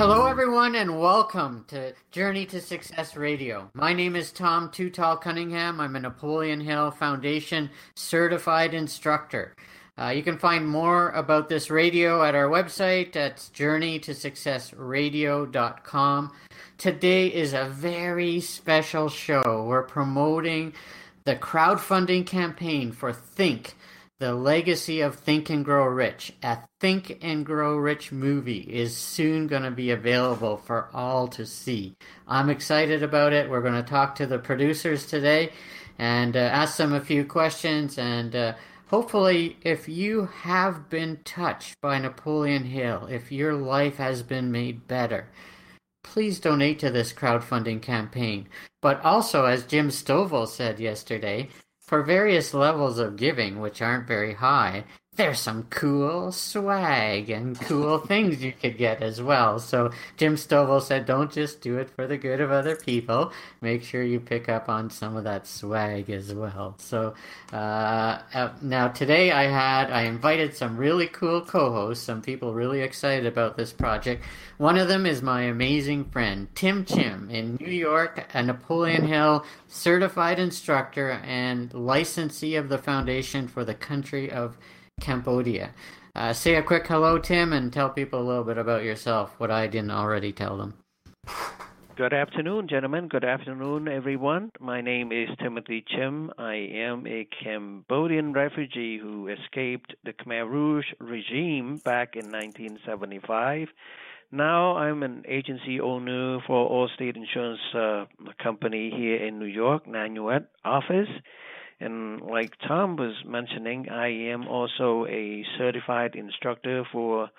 Hello, everyone, and welcome to Journey to Success Radio. My name is Tom Too Tall Cunningham. I'm a Napoleon Hill Foundation certified instructor. Uh, you can find more about this radio at our website at journeytosuccessradio.com. Today is a very special show. We're promoting the crowdfunding campaign for Think the Legacy of Think and Grow Rich, a Think and Grow Rich movie, is soon going to be available for all to see. I'm excited about it. We're going to talk to the producers today and uh, ask them a few questions. And uh, hopefully, if you have been touched by Napoleon Hill, if your life has been made better, please donate to this crowdfunding campaign. But also, as Jim Stovall said yesterday, for various levels of giving, which aren't very high, there's some cool swag and cool things you could get as well. So Jim Stovall said, don't just do it for the good of other people. Make sure you pick up on some of that swag as well. So uh, uh, now today I had I invited some really cool co-hosts, some people really excited about this project. One of them is my amazing friend Tim Chim in New York, a Napoleon Hill certified instructor and licensee of the Foundation for the country of Cambodia. Uh, say a quick hello, Tim, and tell people a little bit about yourself, what I didn't already tell them. Good afternoon, gentlemen. Good afternoon, everyone. My name is Timothy Chim. I am a Cambodian refugee who escaped the Khmer Rouge regime back in 1975. Now I'm an agency owner for Allstate Insurance uh, Company here in New York, Nanuet office. And like Tom was mentioning, I am also a certified instructor for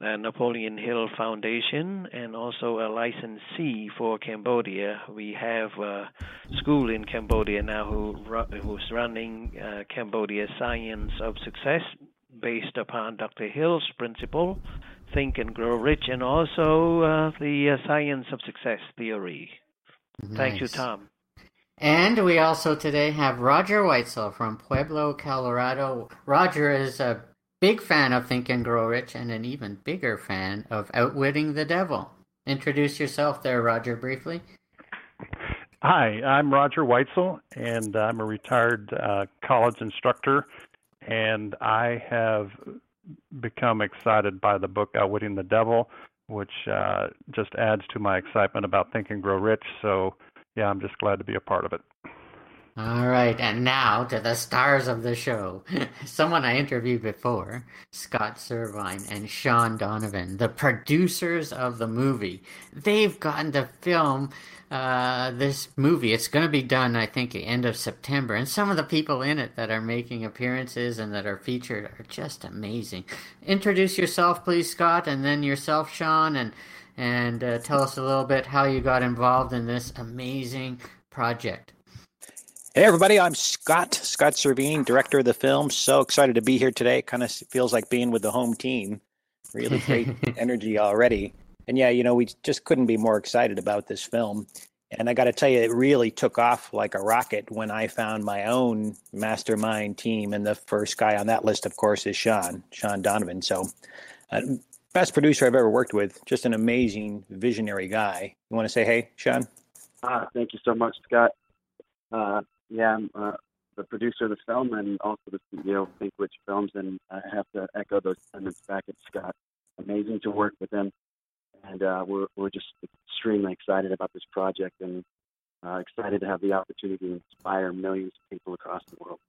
uh, Napoleon Hill Foundation and also a licensee for Cambodia. We have a school in Cambodia now who who's running uh, Cambodia Science of Success based upon Dr. Hill's principle, Think and Grow Rich, and also uh, the uh, Science of Success theory. Nice. Thank you, Tom. And we also today have Roger Weitzel from Pueblo, Colorado. Roger is a big fan of Think and Grow Rich and an even bigger fan of Outwitting the Devil. Introduce yourself there, Roger, briefly. Hi, I'm Roger Weitzel, and I'm a retired uh, college instructor, and I have become excited by the book Outwitting the Devil, which uh, just adds to my excitement about Think and Grow Rich. So yeah, I'm just glad to be a part of it. All right, and now to the stars of the show. Someone I interviewed before, Scott Cervine and Sean Donovan, the producers of the movie. They've gotten to film uh, this movie. It's going to be done, I think, at end of September. And some of the people in it that are making appearances and that are featured are just amazing. Introduce yourself, please, Scott, and then yourself, Sean, and and uh, tell us a little bit how you got involved in this amazing project. Hey, everybody, I'm Scott, Scott Cervine, director of the film. So excited to be here today. Kind of feels like being with the home team. Really great energy already. And yeah, you know, we just couldn't be more excited about this film. And I got to tell you, it really took off like a rocket when I found my own mastermind team. And the first guy on that list, of course, is Sean, Sean Donovan. So, uh, best producer I've ever worked with. Just an amazing, visionary guy. You want to say hey, Sean? Ah, thank you so much, Scott. Uh, yeah, I'm uh, the producer of the film and also the CEO of Think Rich Films, and I have to echo those sentiments back at Scott. Amazing to work with him, and uh, we're we're just extremely excited about this project and uh, excited to have the opportunity to inspire millions of people across the world.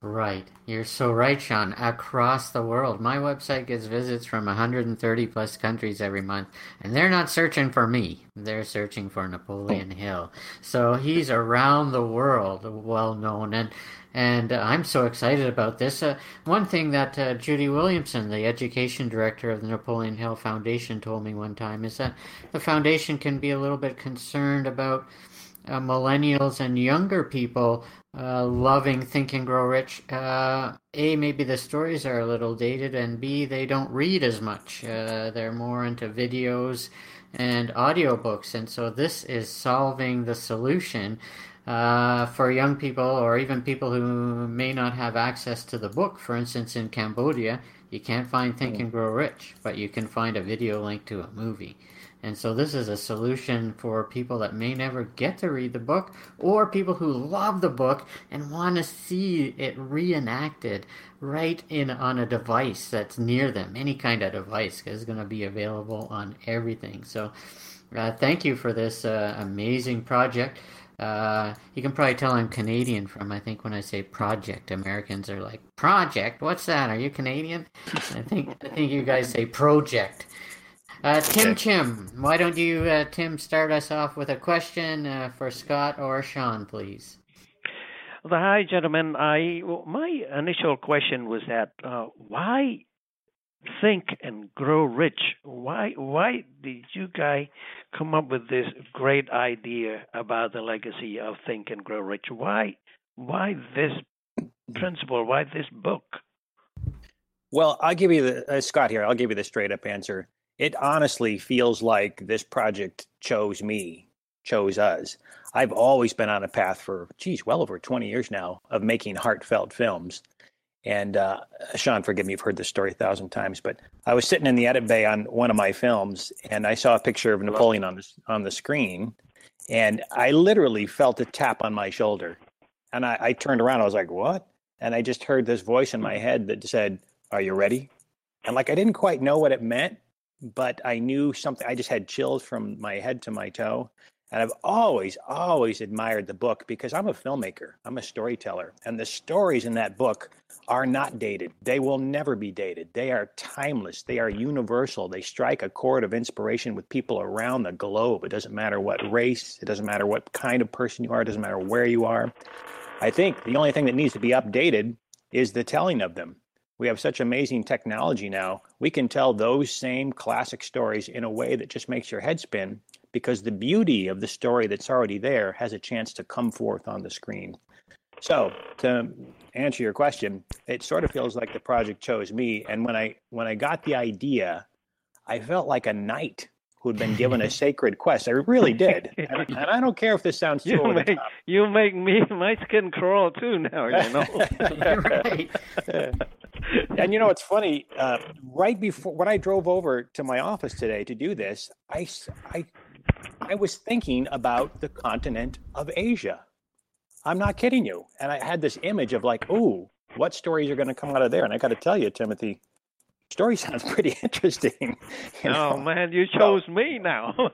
Right. You're so right, Sean. Across the world. My website gets visits from 130 plus countries every month, and they're not searching for me. They're searching for Napoleon Hill. So he's around the world, well known. And and I'm so excited about this. Uh, one thing that uh, Judy Williamson, the education director of the Napoleon Hill Foundation, told me one time is that the foundation can be a little bit concerned about uh, millennials and younger people uh, loving Think and Grow Rich. Uh, a, maybe the stories are a little dated, and B, they don't read as much. they're more into videos and audiobooks, and so this is solving the solution uh, for young people or even people who may not have access to the book. For instance, in Cambodia, you can't find Think hmm. and Grow Rich, but you can find a video link to a movie. And so this is a solution for people that may never get to read the book or people who love the book and want to see it reenacted right in on a device that's near them, any kind of device, because it's going to be available on everything. So uh, thank you for this uh, amazing project. Uh, you can probably tell I'm Canadian from I think when I say project, Americans are like project. What's that? Are you Canadian? I think I think you guys say project. Uh, Tim Chim, why don't you, uh, Tim, start us off with a question uh, for Scott or Sean, please? Well, hi, gentlemen. I well, my initial question was that uh, why think and grow rich. Why why did you guys come up with this great idea about the legacy of think and grow rich? Why why this principle? Why this book? Well, I'll give you the uh, Scott here. I'll give you the straight up answer. It honestly feels like this project chose me, chose us. I've always been on a path for, geez, well over 20 years now of making heartfelt films. And uh, Sean, forgive me, you've heard this story a thousand times, but I was sitting in the edit bay on one of my films, and I saw a picture of Napoleon on the on the screen, and I literally felt a tap on my shoulder, and I, I turned around. I was like, "What?" And I just heard this voice in my head that said, "Are you ready?" And like I didn't quite know what it meant, but I knew something. I just had chills from my head to my toe, and I've always, always admired the book because I'm a filmmaker, I'm a storyteller. And the stories in that book are not dated. They will never be dated. They are timeless. They are universal. They strike a chord of inspiration with people around the globe. It doesn't matter what race, it doesn't matter what kind of person you are, it doesn't matter where you are. I think the only thing that needs to be updated is the telling of them. We have such amazing technology now. We can tell those same classic stories in a way that just makes your head spin because the beauty of the story that's already there has a chance to come forth on the screen. So, to answer your question, it sort of feels like the project chose me and when I when I got the idea, I felt like a knight who'd been given a sacred quest. I really did. And, and I don't care if this sounds too you make, You make me my skin crawl too now, you know. right. and you know it's funny, uh, right before when I drove over to my office today to do this, I I I was thinking about the continent of Asia. I'm not kidding you. And I had this image of like, oh, what stories are going to come out of there? And I got to tell you, Timothy, story sounds pretty interesting. You know? Oh man, you chose so, me now.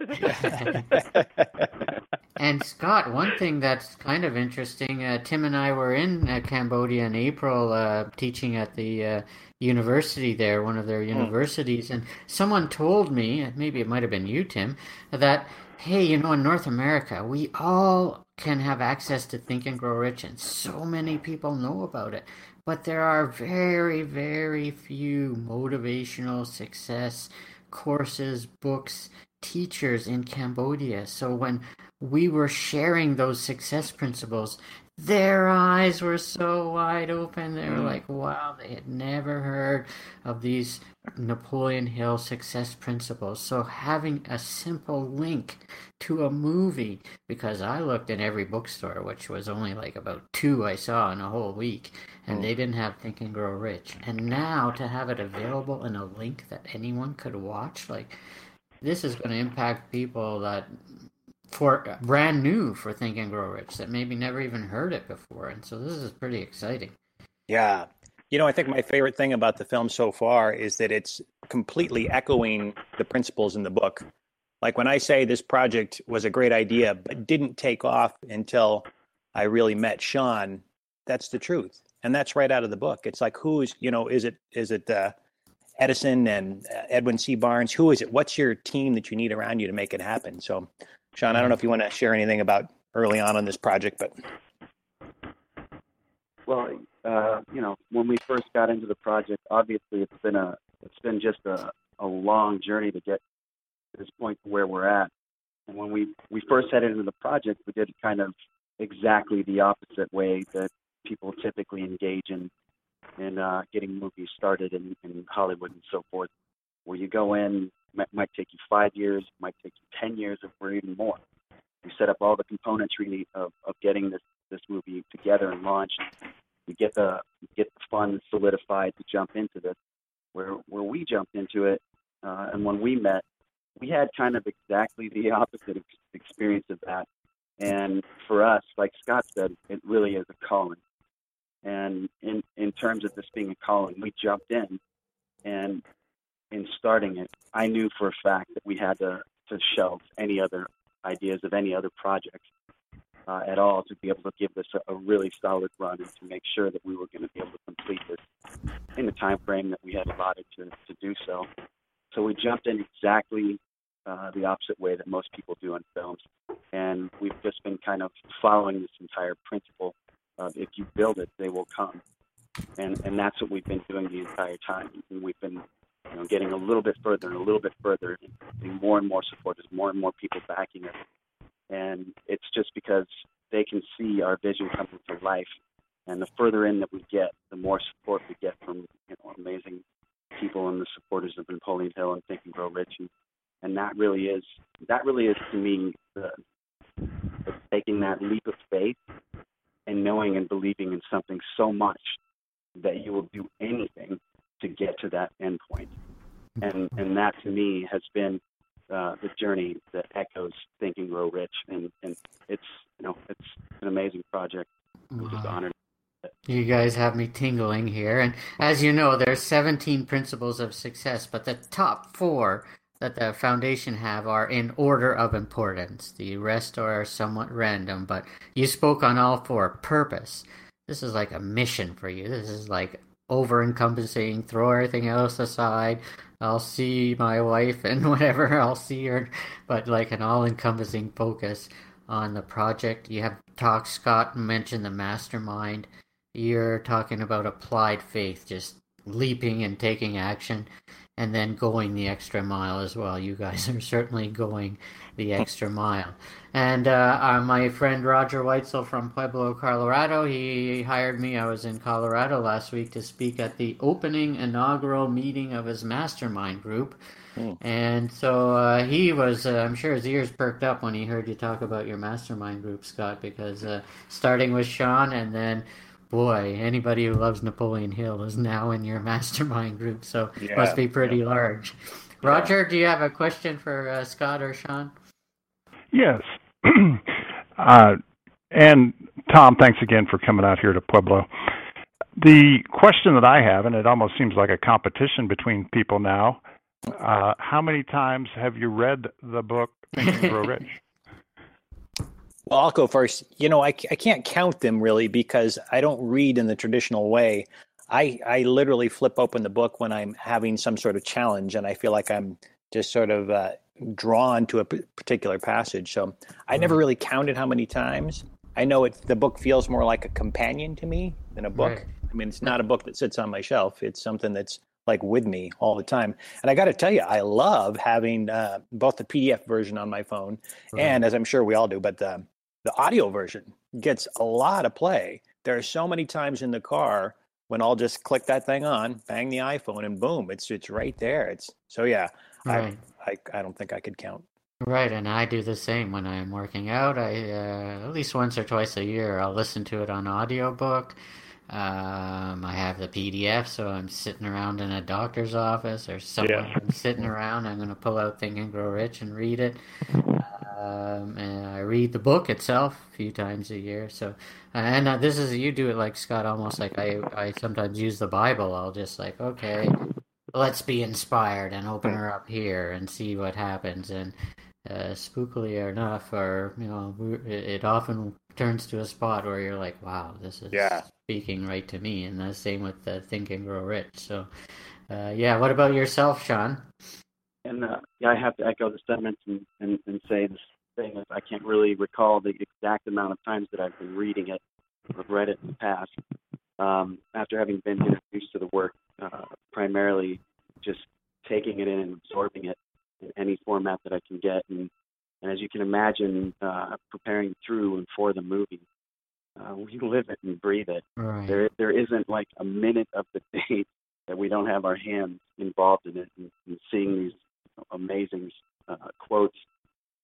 and Scott, one thing that's kind of interesting, uh, Tim and I were in uh, Cambodia in April, uh, teaching at the uh, university there, one of their hmm. universities, mm. and someone told me, maybe it might have been you, Tim, that hey, you know, in North America, we all can have access to Think and Grow Rich, and so many people know about it. But there are very, very few motivational success courses, books, teachers in Cambodia. So when we were sharing those success principles, their eyes were so wide open. They were mm. like, wow, they had never heard of these Napoleon Hill success principles. So having a simple link to a movie, because I looked in every bookstore, which was only like about two I saw in a whole week, and they mm. didn't have Think and Grow Rich. And now to have it available in a link that anyone could watch, like, this is going to impact people that for brand new for Think and Grow Rich that maybe never even heard it before. And so this is pretty exciting. Yeah. You know, I think my favorite thing about the film so far is that it's completely echoing the principles in the book. Like when I say this project was a great idea, but didn't take off until I really met Sean, that's the truth. and that's right out of the book. It's like who's you know is it is it uh, Edison and uh, Edwin C. Barnes? Who is it? What's your team that you need around you to make it happen? So, Sean, I don't know if you want to share anything about early on on this project, but well, uh, you know, when we first got into the project, obviously it's been a it's been just a, a long journey to get to this point to where we're at. And when we we first headed into the project, we did kind of exactly the opposite way that people typically engage in in uh, getting movies started in, in Hollywood and so forth, where you go in, might, might take you five years, might take you ten years, or even more. We set up all the componentry of, of getting this this movie together and launched. We get the get the funds solidified to jump into this. Where where we jumped into it, uh, and when we met, we had kind of exactly the opposite experience of that. And for us, like Scott said, it really is a calling. And in in terms of this being a calling, we jumped in, and in starting it, I knew for a fact that we had to to shelve any other ideas of any other projects uh, at all to be able to give this a, a really solid run and to make sure that we were going to be able to complete this in the time frame that we had allotted to, to do so. So we jumped in exactly uh, the opposite way that most people do in films, and we've just been kind of following this entire principle of if you build it, they will come, and and that's what we've been doing the entire time. We've been you know, getting a little bit further and a little bit further, and more and more supporters, more and more people backing us, and it's just because they can see our vision coming to life. And the further in that we get, the more support we get from you know amazing people and the supporters of Napoleon Hill and Think and Grow Rich, and, and that really is that really is to me the, the taking that leap of faith and knowing and believing in something so much that you will do anything to get to that end point. And and that to me has been uh, the journey that echoes Think and Grow Rich, and and it's you know it's an amazing project. I'm just honored. You guys have me tingling here, and as you know, there's 17 principles of success, but the top four that the foundation have are in order of importance. The rest are somewhat random, but you spoke on all four. Purpose. This is like a mission for you. This is like over encompassing, throw everything else aside. I'll see my wife and whatever, I'll see her, but like an all encompassing focus on the project. You have talked, Scott mentioned the mastermind. You're talking about applied faith, just leaping and taking action and then going the extra mile as well. You guys are certainly going the extra mile. And uh, uh, my friend Roger Weitzel from Pueblo, Colorado, he hired me. I was in Colorado last week to speak at the opening inaugural meeting of his mastermind group. Mm. And so uh, he was, uh, I'm sure his ears perked up when he heard you talk about your mastermind group, Scott, because uh, starting with Sean and then boy, anybody who loves Napoleon Hill is now in your mastermind group, so yeah, must be pretty yeah. large. Roger, yeah. do you have a question for uh, Scott or Sean? Yes. uh, and Tom, thanks again for coming out here to Pueblo. The question that I have, and it almost seems like a competition between people now, uh, how many times have you read the book Think and Grow Rich? Well, I'll go first. You know, I, I can't count them really because I don't read in the traditional way. I, I literally flip open the book when I'm having some sort of challenge and I feel like I'm just sort of uh, drawn to a p- particular passage. So I never really counted how many times. I know it. The book feels more like a companion to me than a book. Right. I mean, it's not a book that sits on my shelf. It's something that's like with me all the time. And I got to tell you, I love having uh, both the PDF version on my phone, right. and as I'm sure we all do, but the the audio version gets a lot of play. There are so many times in the car when I'll just click that thing on, bang the iPhone, and boom, it's it's right there. It's so yeah. Right. I, I I don't think I could count. Right, and I do the same when I'm working out. I uh, at least once or twice a year I'll listen to it on audiobook. Um, I have the PDF, so I'm sitting around in a doctor's office or somewhere yeah. I'm sitting around. I'm going to pull out Think and Grow Rich and read it. Um, and I read the book itself a few times a year. So, and uh, this is you do it like Scott, almost like I I sometimes use the Bible. I'll just like okay, let's be inspired and open her up here and see what happens. And uh, spookily enough, or you know, it, often turns to a spot where you're like, wow, this is Yeah. speaking right to me. And the same with the Think and Grow Rich. So, uh, yeah. What about yourself, Sean? And uh, yeah, I have to echo the sentiments and, and, and say this thing is I can't really recall the exact amount of times that I've been reading it or read it in the past. Um, after having been introduced to the work, uh, primarily just taking it in and absorbing it in any format that I can get, and, and as you can imagine, uh, preparing through and for the movie, uh, we live it and breathe it. Right. There, there isn't like a minute of the day that we don't have our hands involved in it and, and seeing these amazing uh, quotes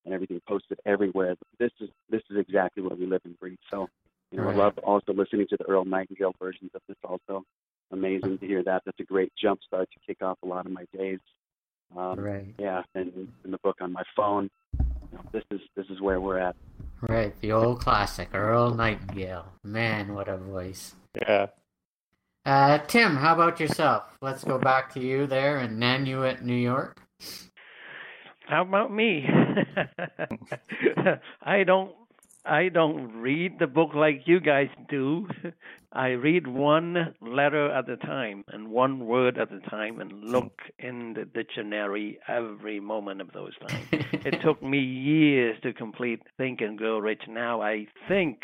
and everything posted everywhere. This is this is exactly what we live and breathe. So, you know, Right. I love also listening to the Earl Nightingale versions of this. Also, amazing to hear that. That's a great jump start to kick off a lot of my days. Um, Right. Yeah, and in the book on my phone. You know, this is this is where we're at. Right. The old classic, Earl Nightingale. Man, what a voice. Yeah. Uh, Tim, how about yourself? Let's go back to you there in Nanuet, New York. How about me? I don't I don't read the book like you guys do. I read one letter at a time and one word at a time and look in the dictionary every moment of those times. It took me years to complete Think and Grow Rich. Now I think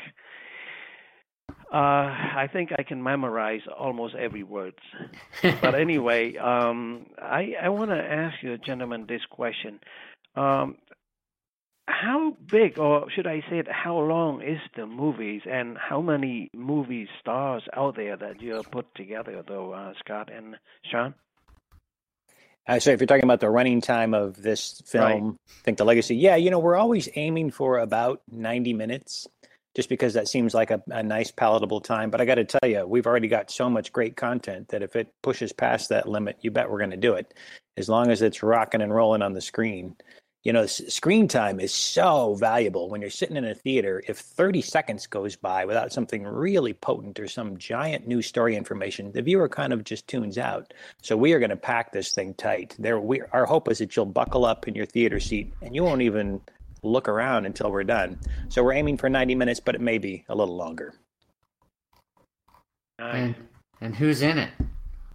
uh, I think I can memorize almost every word. But anyway, um, I I want to ask you, gentlemen, this question: um, How big, or should I say, it, how long is the movies, and how many movie stars out there that you put together, though, uh, Scott and Sean? Uh, so if you're talking about the running time of this film, I think the legacy, yeah, you know, we're always aiming for about 90 minutes, just because that seems like a, a nice palatable time. But I got to tell you, we've already got so much great content that if it pushes past that limit, you bet we're going to do it, as long as it's rocking and rolling on the screen. You know, screen time is so valuable when you're sitting in a theater. If 30 seconds goes by without something really potent or some giant new story information, the viewer kind of just tunes out. So we are going to pack this thing tight. There, we our hope is that you'll buckle up in your theater seat and you won't even look around until we're done. So we're aiming for 90 minutes, but it may be a little longer. And and who's in it?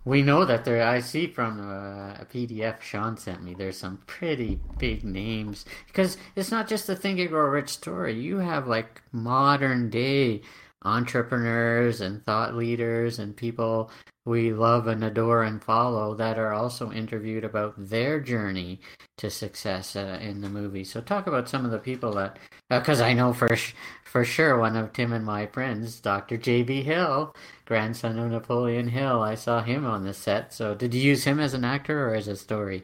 We know that there. I see from uh, a PDF Sean sent me. There's some pretty big names because it's not just the Think and Grow Rich story. You have like modern day entrepreneurs and thought leaders and people we love and adore and follow that are also interviewed about their journey to success uh, in the movie. So talk about some of the people that, because I know for sh- for sure one of Tim and my friends, Dr. J.B. Hill, grandson of Napoleon Hill. I saw him on the set. So did you use him as an actor or as a story?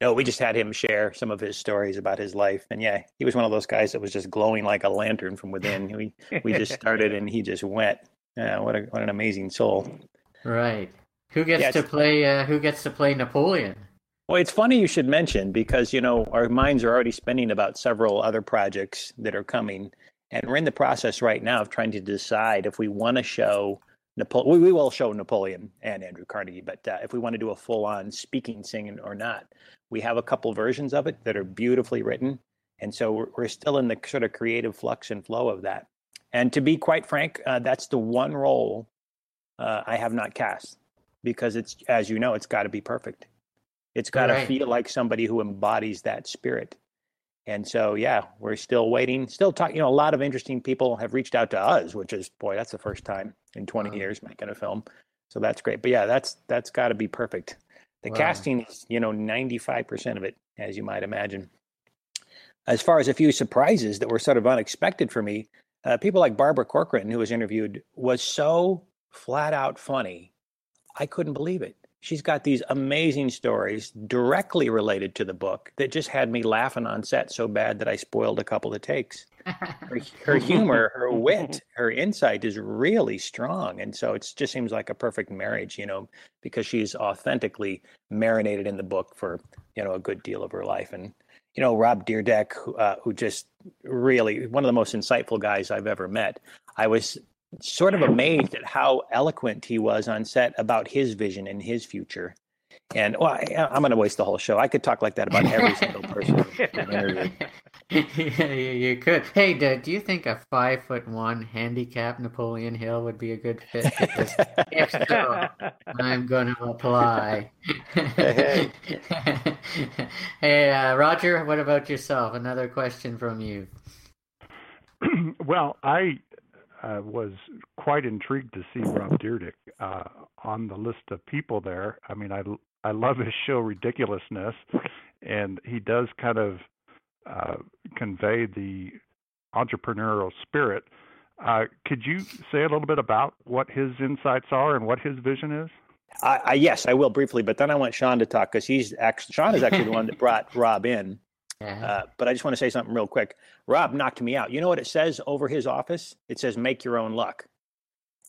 No, we just had him share some of his stories about his life, and yeah, he was one of those guys that was just glowing like a lantern from within. We we just started, and he just went. Yeah, what a what an amazing soul. Right. Who gets Yeah, to play? Uh, who gets to play Napoleon? Well, it's funny you should mention because you know our minds are already spinning about several other projects that are coming, and we're in the process right now of trying to decide if we want to show Napoleon. We, we will show Napoleon and Andrew Carnegie, but uh, if we want to do a full-on speaking, singing, or not, we have a couple versions of it that are beautifully written, and so we're, we're still in the sort of creative flux and flow of that. And to be quite frank, uh, that's the one role uh, I have not cast because it's, as you know, it's got to be perfect. It's got to Right. feel like somebody who embodies that spirit. And so, yeah, we're still waiting. Still talking. You know, a lot of interesting people have reached out to us, which is, boy, that's the first time in 20 Wow. years making a film. So that's great. But yeah, that's that's got to be perfect. The Wow. casting is, you know, 95% of it, as you might imagine. As far as a few surprises that were sort of unexpected for me, uh, people like Barbara Corcoran, who was interviewed, was so flat out funny. I couldn't believe it. She's got these amazing stories directly related to the book that just had me laughing on set so bad that I spoiled a couple of takes. Her, her humor, her wit, her insight is really strong. And so it just seems like a perfect marriage, you know, because she's authentically marinated in the book for, you know, a good deal of her life. And, you know, Rob Dyrdek, uh, who just really one of the most insightful guys I've ever met. I was sort of amazed at how eloquent he was on set about his vision and his future. And well, I, I'm going to waste the whole show. I could talk like that about every single person. in an interview. yeah, you could. Hey, do, do you think a five foot one handicap Napoleon Hill would be a good fit? if so, I'm going to apply. hey, uh, Roger, what about yourself? Another question from you. well, I uh, was quite intrigued to see Rob Dyrdek uh, on the list of people there. I mean, I I love his show Ridiculousness, and he does kind of uh, convey the entrepreneurial spirit. Uh, could you say a little bit about what his insights are and what his vision is? I, I yes, I will briefly, but then I want Sean to talk because he's actually Sean is actually the one that brought Rob in. Uh-huh. Uh, but I just want to say something real quick. Rob knocked me out. You know what it says over his office? It says "Make your own luck."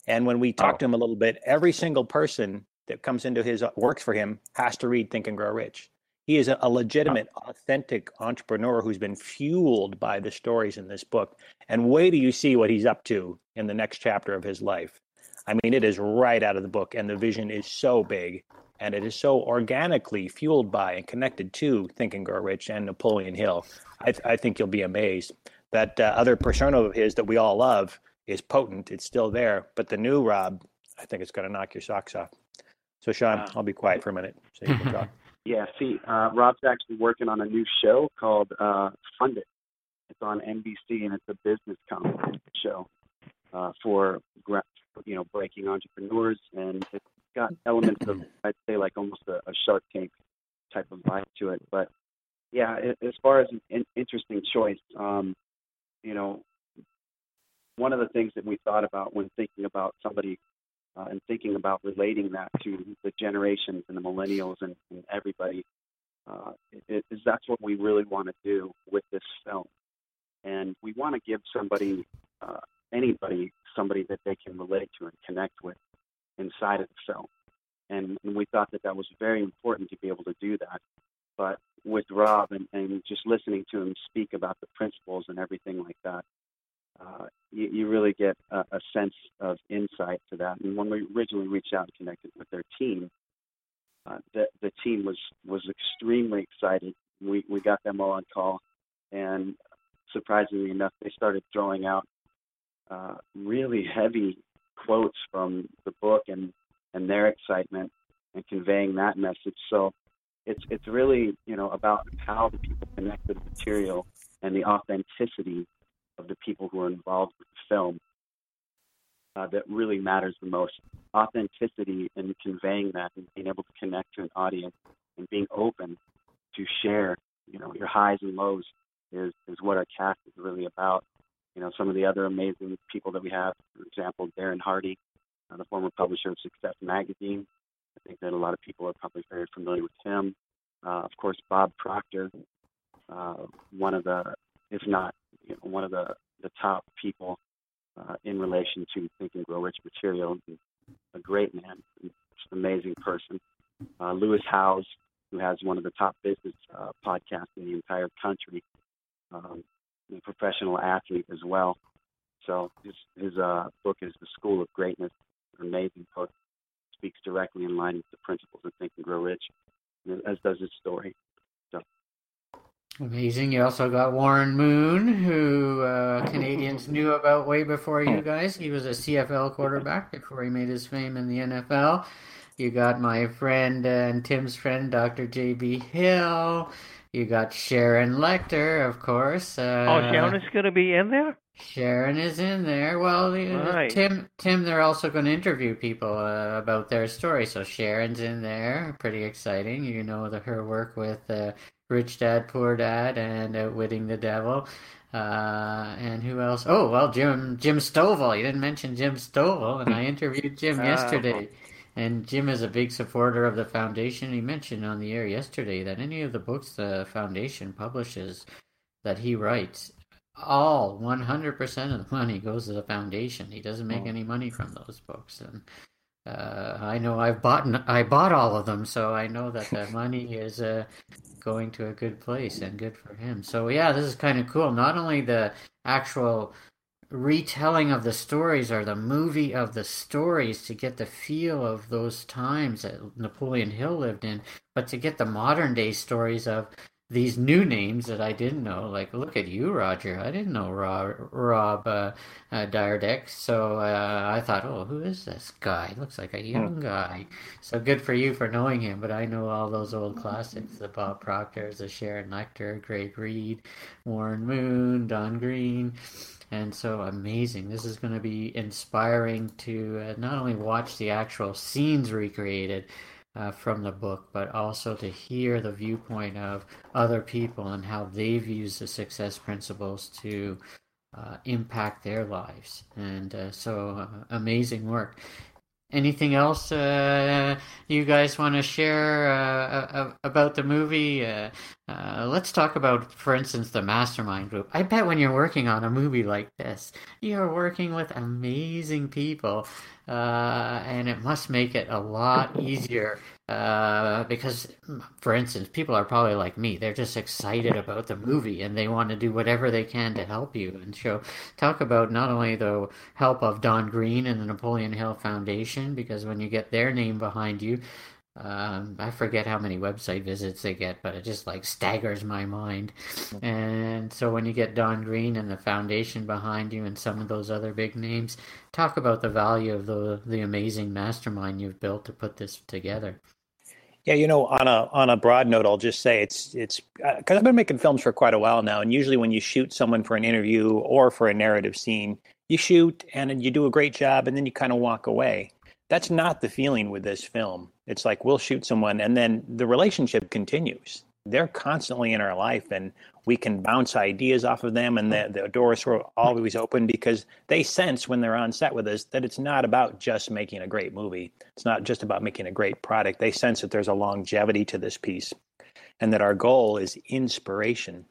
And when we talked oh. to him a little bit, every single person that comes into his uh, works for him has to read Think and Grow Rich. He is a, a legitimate, authentic entrepreneur who's been fueled by the stories in this book. And wait till you see what he's up to in the next chapter of his life. I mean, it is right out of the book, and the vision is so big, and it is so organically fueled by and connected to Think and Grow Rich and Napoleon Hill. I, th- I think you'll be amazed that uh, other persona of his that we all love is potent. It's still there, but the new Rob, I think it's going to knock your socks off. So, Sean, wow. I'll be quiet for a minute so you can talk. Yeah, see, uh, Rob's actually working on a new show called uh, Fund It. It's on NBC and it's a business comedy show uh, for you know breaking entrepreneurs, and it's got elements of I'd say like almost a, a Shark Tank type of vibe to it. But yeah, as far as an interesting choice, um, you know, one of the things that we thought about when thinking about somebody uh, and thinking about relating that to the generations and the millennials and, and everybody uh, it, is that's what we really want to do with this film. And we want to give somebody, uh, anybody, somebody that they can relate to and connect with inside of the film. And, and we thought that that was very important to be able to do that. But with Rob and, and just listening to him speak about the principles and everything like that, uh, you, you really get a, a sense of insight to that. And when we originally reached out and connected with their team, uh, the the team was was extremely excited. We we got them all on call, and surprisingly enough, they started throwing out uh, really heavy quotes from the book and and their excitement and conveying that message. So it's it's really you know about how the people connect with the material and the authenticity of the people who are involved with the film uh, that really matters the most. Authenticity and conveying that and being able to connect to an audience and being open to share, you know, your highs and lows is, is what our cast is really about. You know, some of the other amazing people that we have, for example, Darren Hardy, uh, the former publisher of Success Magazine. I think that a lot of people are probably very familiar with him. Uh, of course, Bob Proctor, uh, one of the, if not you know, one of the, the top people uh, in relation to Think and Grow Rich material. A great man, just an amazing person. Uh, Lewis Howes, who has one of the top business uh, podcasts in the entire country, um, a professional athlete as well. So his his uh, book is The School of Greatness, an amazing book. Speaks directly in line with the principles of Think and Grow Rich, as does his story. Amazing. You also got Warren Moon, who uh, Canadians knew about way before you guys. He was a CFL quarterback before he made his fame in the NFL. You got my friend and Tim's friend, Dr. J.B. Hill. You got Sharon Lechter, of course. Uh, oh, Sharon is going to be in there. Sharon is in there. Well, right. Tim, Tim, they're also going to interview people uh, about their story. So Sharon's in there. Pretty exciting. You know the, her work with uh, Rich Dad Poor Dad and Outwitting the Devil. Uh, and who else? Oh, well, Jim Jim Stovall. You didn't mention Jim Stovall, and I interviewed Jim ah. yesterday. And Jim is a big supporter of the foundation. He mentioned on the air yesterday that any of the books the foundation publishes that he writes, all 100% of the money goes to the foundation. He doesn't make oh. any money from those books. And uh, I know I've bought I bought all of them, so I know that the money is uh, going to a good place and good for him. So yeah, this is kind of cool. Not only the actual retelling of the stories or the movie of the stories to get the feel of those times that Napoleon Hill lived in, but to get the modern day stories of these new names that I didn't know. Like, look at you, Roger. I didn't know Rob, Rob uh, uh. So uh, I thought, oh, who is this guy? Looks like a young guy. So good for you for knowing him. But I know all those old classics: the Bob Proctors, the Sharon Lechter, Greg Reid, Warren Moon, Don Green. And so amazing. This is going to be inspiring to uh, not only watch the actual scenes recreated, uh, from the book, but also to hear the viewpoint of other people and how they've used the success principles to uh, impact their lives. And uh, so uh, amazing work. Anything else uh, you guys want to share about the movie? Let's talk about, for instance, the Mastermind Group. I bet when you're working on a movie like this, you're working with amazing people uh, and it must make it a lot easier uh, because, for instance, people are probably like me. They're just excited about the movie and they want to do whatever they can to help you and so, Talk about not only the help of Don Green and the Napoleon Hill Foundation, because when you get their name behind you, um, I forget how many website visits they get, but it just like staggers my mind. And so when you get Don Green and the foundation behind you and some of those other big names, talk about the value of the the amazing mastermind you've built to put this together. Yeah, you know, on a on a broad note, I'll just say it's it's because uh, I've been making films for quite a while now, and usually when you shoot someone for an interview or for a narrative scene, you shoot and you do a great job, and then you kind of walk away. That's not the feeling with this film. It's like we'll shoot someone and then the relationship continues. They're constantly in our life and we can bounce ideas off of them and the, the are always open because they sense when they're on set with us that it's not about just making a great movie. It's not just about making a great product. They sense that there's a longevity to this piece and that our goal is inspiration.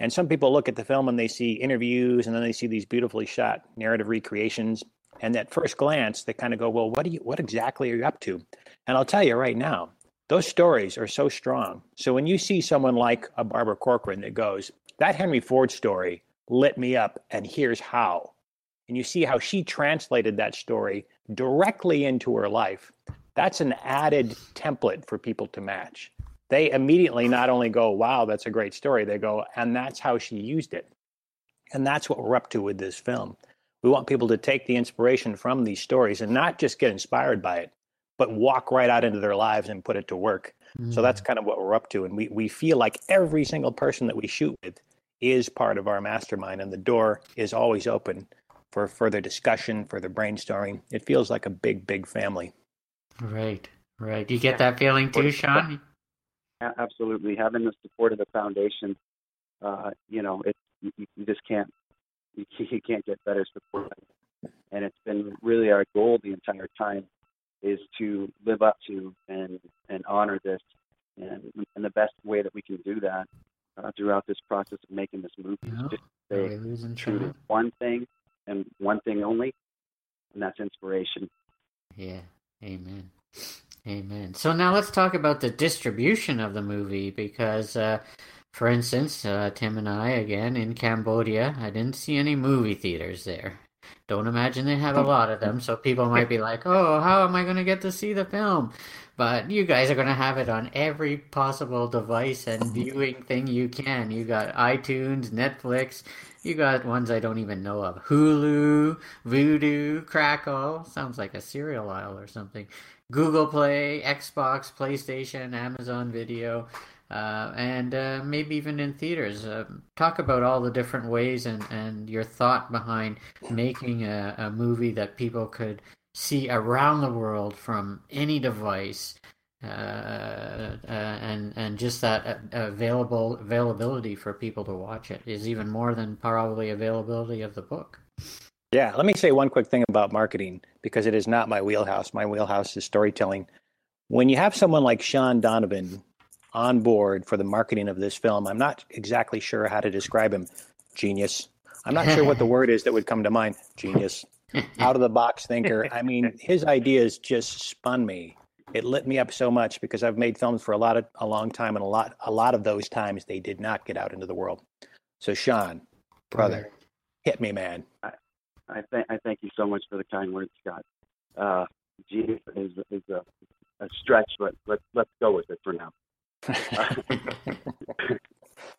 And some people look at the film and they see interviews and then they see these beautifully shot narrative recreations and at first glance, they kind of go, "Well, what do you? What exactly are you up to?" And I'll tell you right now, those stories are so strong. So when you see someone like a Barbara Corcoran that goes, "That Henry Ford story lit me up, and here's how," and you see how she translated that story directly into her life, that's an added template for people to match. They immediately not only go, "Wow, that's a great story," they go, "And that's how she used it." And that's what we're up to with this film. We want people to take the inspiration from these stories and not just get inspired by it, but walk right out into their lives and put it to work. Mm. So that's mm. kind of what we're up to. And we, we feel like every single person that we shoot with is part of our mastermind, and the door is always open for further discussion, further brainstorming. It feels like a big, big family. Right, right. Do you get that feeling too, Sean? Absolutely. Having the support of the foundation, uh, you know, it, you, you just can't you, you can't get better support. And it's been really our goal the entire time is to live up to and and honor this. And and the best way that we can do that uh, throughout this process of making this movie is just stay true to one thing and one thing only, and that's inspiration. Yeah. Amen. Amen. So now let's talk about the distribution of the movie because uh, for instance, uh, Tim and I, again, in Cambodia, I didn't see any movie theaters there. Don't imagine they have a lot of them, so people might be like, oh, how am I going to get to see the film? But you guys are going to have it on every possible device and viewing thing you can. You got iTunes, Netflix, you got ones I don't even know of Hulu, Vudu, Crackle, sounds like a cereal aisle or something. Google Play, Xbox, PlayStation, Amazon Video uh, and uh, maybe even in theaters. Uh, talk about all the different ways and, and your thought behind making a, a movie that people could see around the world from any device. Uh, uh, and and just that uh, available availability for people to watch it is even more than probably availability of the book. Yeah, let me say one quick thing about marketing because it is not my wheelhouse. My wheelhouse is storytelling. When you have someone like Sean Donovan on board for the marketing of this film. I'm not exactly sure how to describe him. Genius. I'm not sure what the word is that would come to mind. Genius. Out of the box thinker. I mean, his ideas just spun me. It lit me up so much because I've made films for a lot of a long time, and a lot a lot of those times they did not get out into the world. So, Sean, brother, hit me, man. I, I thank I thank you so much for the kind words, Scott. Uh, genius is is a, a stretch, but let's let's go with it for now.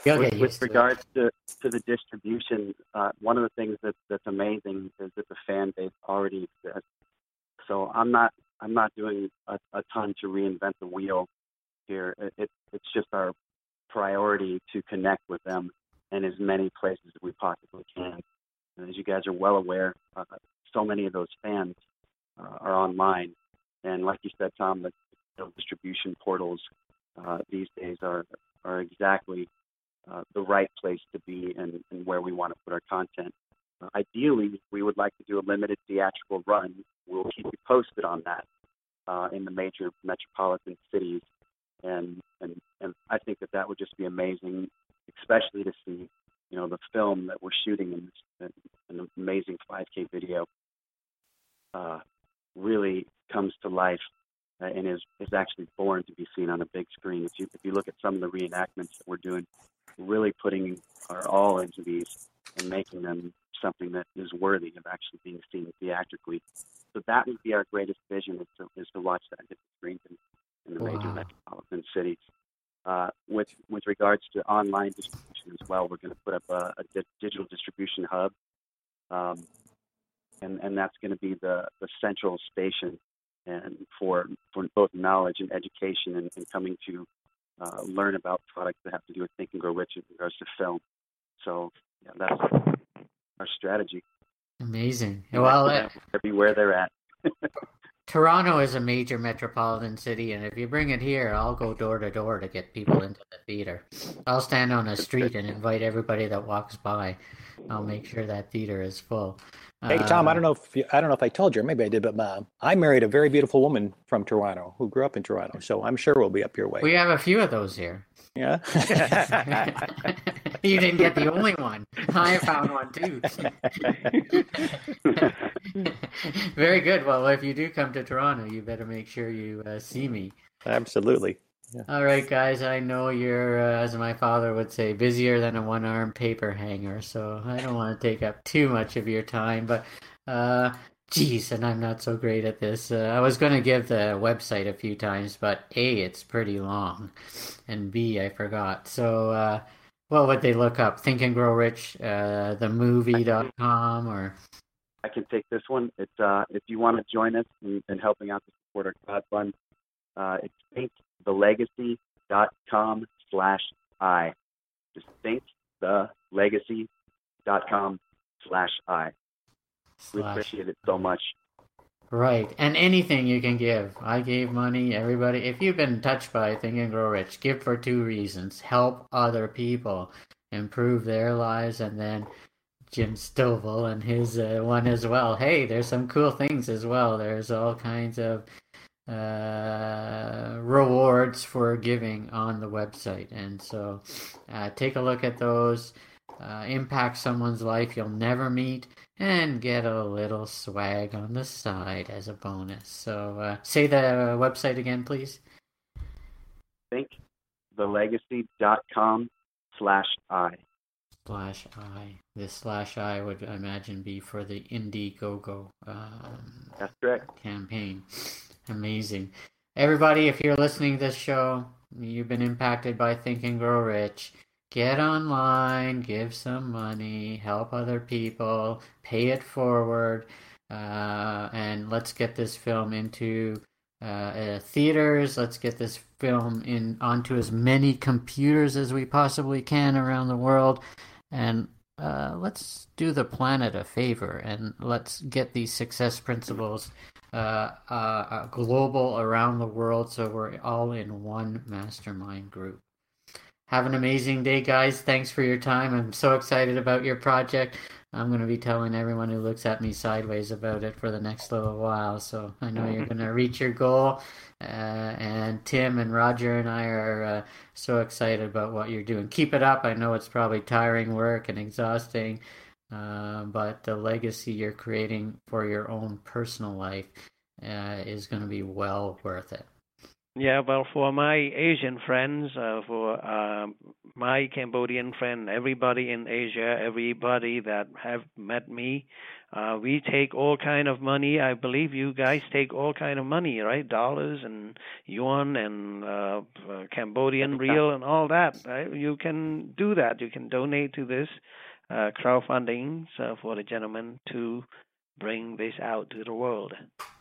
with, with regards to, to the distribution, uh, one of the things that, that's amazing is that the fan base already exists. So I'm not I'm not doing a, a ton to reinvent the wheel here. It, it, it's just our priority to connect with them in as many places as we possibly can. And as you guys are well aware, uh, so many of those fans uh, are online, and like you said, Tom, the distribution portals uh, these days are are exactly uh, the right place to be and, and where we want to put our content. Uh, ideally, we would like to do a limited theatrical run. We'll keep you posted on that uh, in the major metropolitan cities, and, and and I think that that would just be amazing, especially to see, you know, the film that we're shooting in this an amazing 5K video uh, really comes to life uh, and is is actually born to be seen on a big screen. If you if you look at some of the reenactments that we're doing, really putting our all into these and making them something that is worthy of actually being seen theatrically. So that would be our greatest vision is to, is to watch that hit the screens in, in the wow. major metropolitan cities. Uh, with with regards to online distribution as well, we're going to put up a, a di- digital distribution hub, um, and and that's going to be the the central station and for for both knowledge and education and, and coming to uh, learn about products that have to do with Think and Grow Rich in regards to film. So yeah, that's our strategy. Amazing. Well, everywhere they're at. Toronto is a major metropolitan city, and if you bring it here, I'll go door to door to get people into the theater. I'll stand on a street and invite everybody that walks by. I'll make sure that theater is full. Hey Tom, I don't know if you, I don't know if I told you, or maybe I did, but uh, I married a very beautiful woman from Toronto who grew up in Toronto, so I'm sure we'll be up your way. We have a few of those here. Yeah. you didn't get the only one. I found one too. very good. Well, if you do come to Toronto, you better make sure you uh, see me. Absolutely. Yeah. All right, guys. I know you're, uh, as my father would say, busier than a one-armed paper hanger. So I don't want to take up too much of your time. But, uh, geez, and I'm not so great at this. Uh, I was going to give the website a few times, but a, it's pretty long, and b, I forgot. So, uh, what would they look up? Think and Grow Rich, uh, themovie.com, or I can take this one. It's uh, if you want to join us in, in helping out to support our crowdfund, uh, it's think thelegacy.com slash I. Just think thelegacy.com slash I. We appreciate it so much. Right. And anything you can give. I gave money, everybody. If you've been touched by Think and Grow Rich, give for two reasons. Help other people improve their lives and then Jim Stovall and his uh, one as well. Hey, there's some cool things as well. There's all kinds of uh, rewards for giving on the website. And so uh, take a look at those. Uh, impact someone's life you'll never meet and get a little swag on the side as a bonus. So uh, say the website again, please. Think thelegacy.com slash I. Slash I. This slash I would I imagine be for the Indiegogo um, That's correct. campaign. Amazing. Everybody, if you're listening to this show, you've been impacted by Think and Grow Rich. Get online, give some money, help other people, pay it forward, uh, and let's get this film into uh, uh, theaters. Let's get this film in onto as many computers as we possibly can around the world, and uh, let's do the planet a favor and let's get these success principles uh, uh, global around the world so we're all in one mastermind group. Have an amazing day, guys. Thanks for your time. I'm so excited about your project. I'm going to be telling everyone who looks at me sideways about it for the next little while. So I know you're going to reach your goal. Uh, and Tim and Roger and I are uh, so excited about what you're doing. Keep it up. I know it's probably tiring work and exhausting, uh, but the legacy you're creating for your own personal life uh, is going to be well worth it. Yeah, well, for my Asian friends, uh, for uh, my Cambodian friend, everybody in Asia, everybody that have met me, Uh, we take all kind of money. I believe you guys take all kind of money, right? Dollars and yuan and uh, uh, Cambodian riel and all that. Right? You can do that. You can donate to this uh, crowdfunding so for the gentleman to bring this out to the world.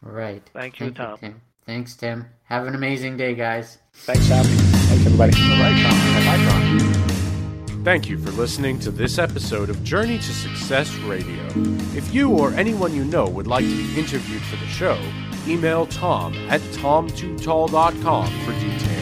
Right. Thank you, Tom. Tim. Thanks, Tim. Have an amazing day, guys. Thanks, Tom. Thanks, everybody. All right, Tom. Bye, Tom. Thank you for listening to this episode of Journey to Success Radio. If you or anyone you know would like to be interviewed for the show, email tom at tom2tall.com for details.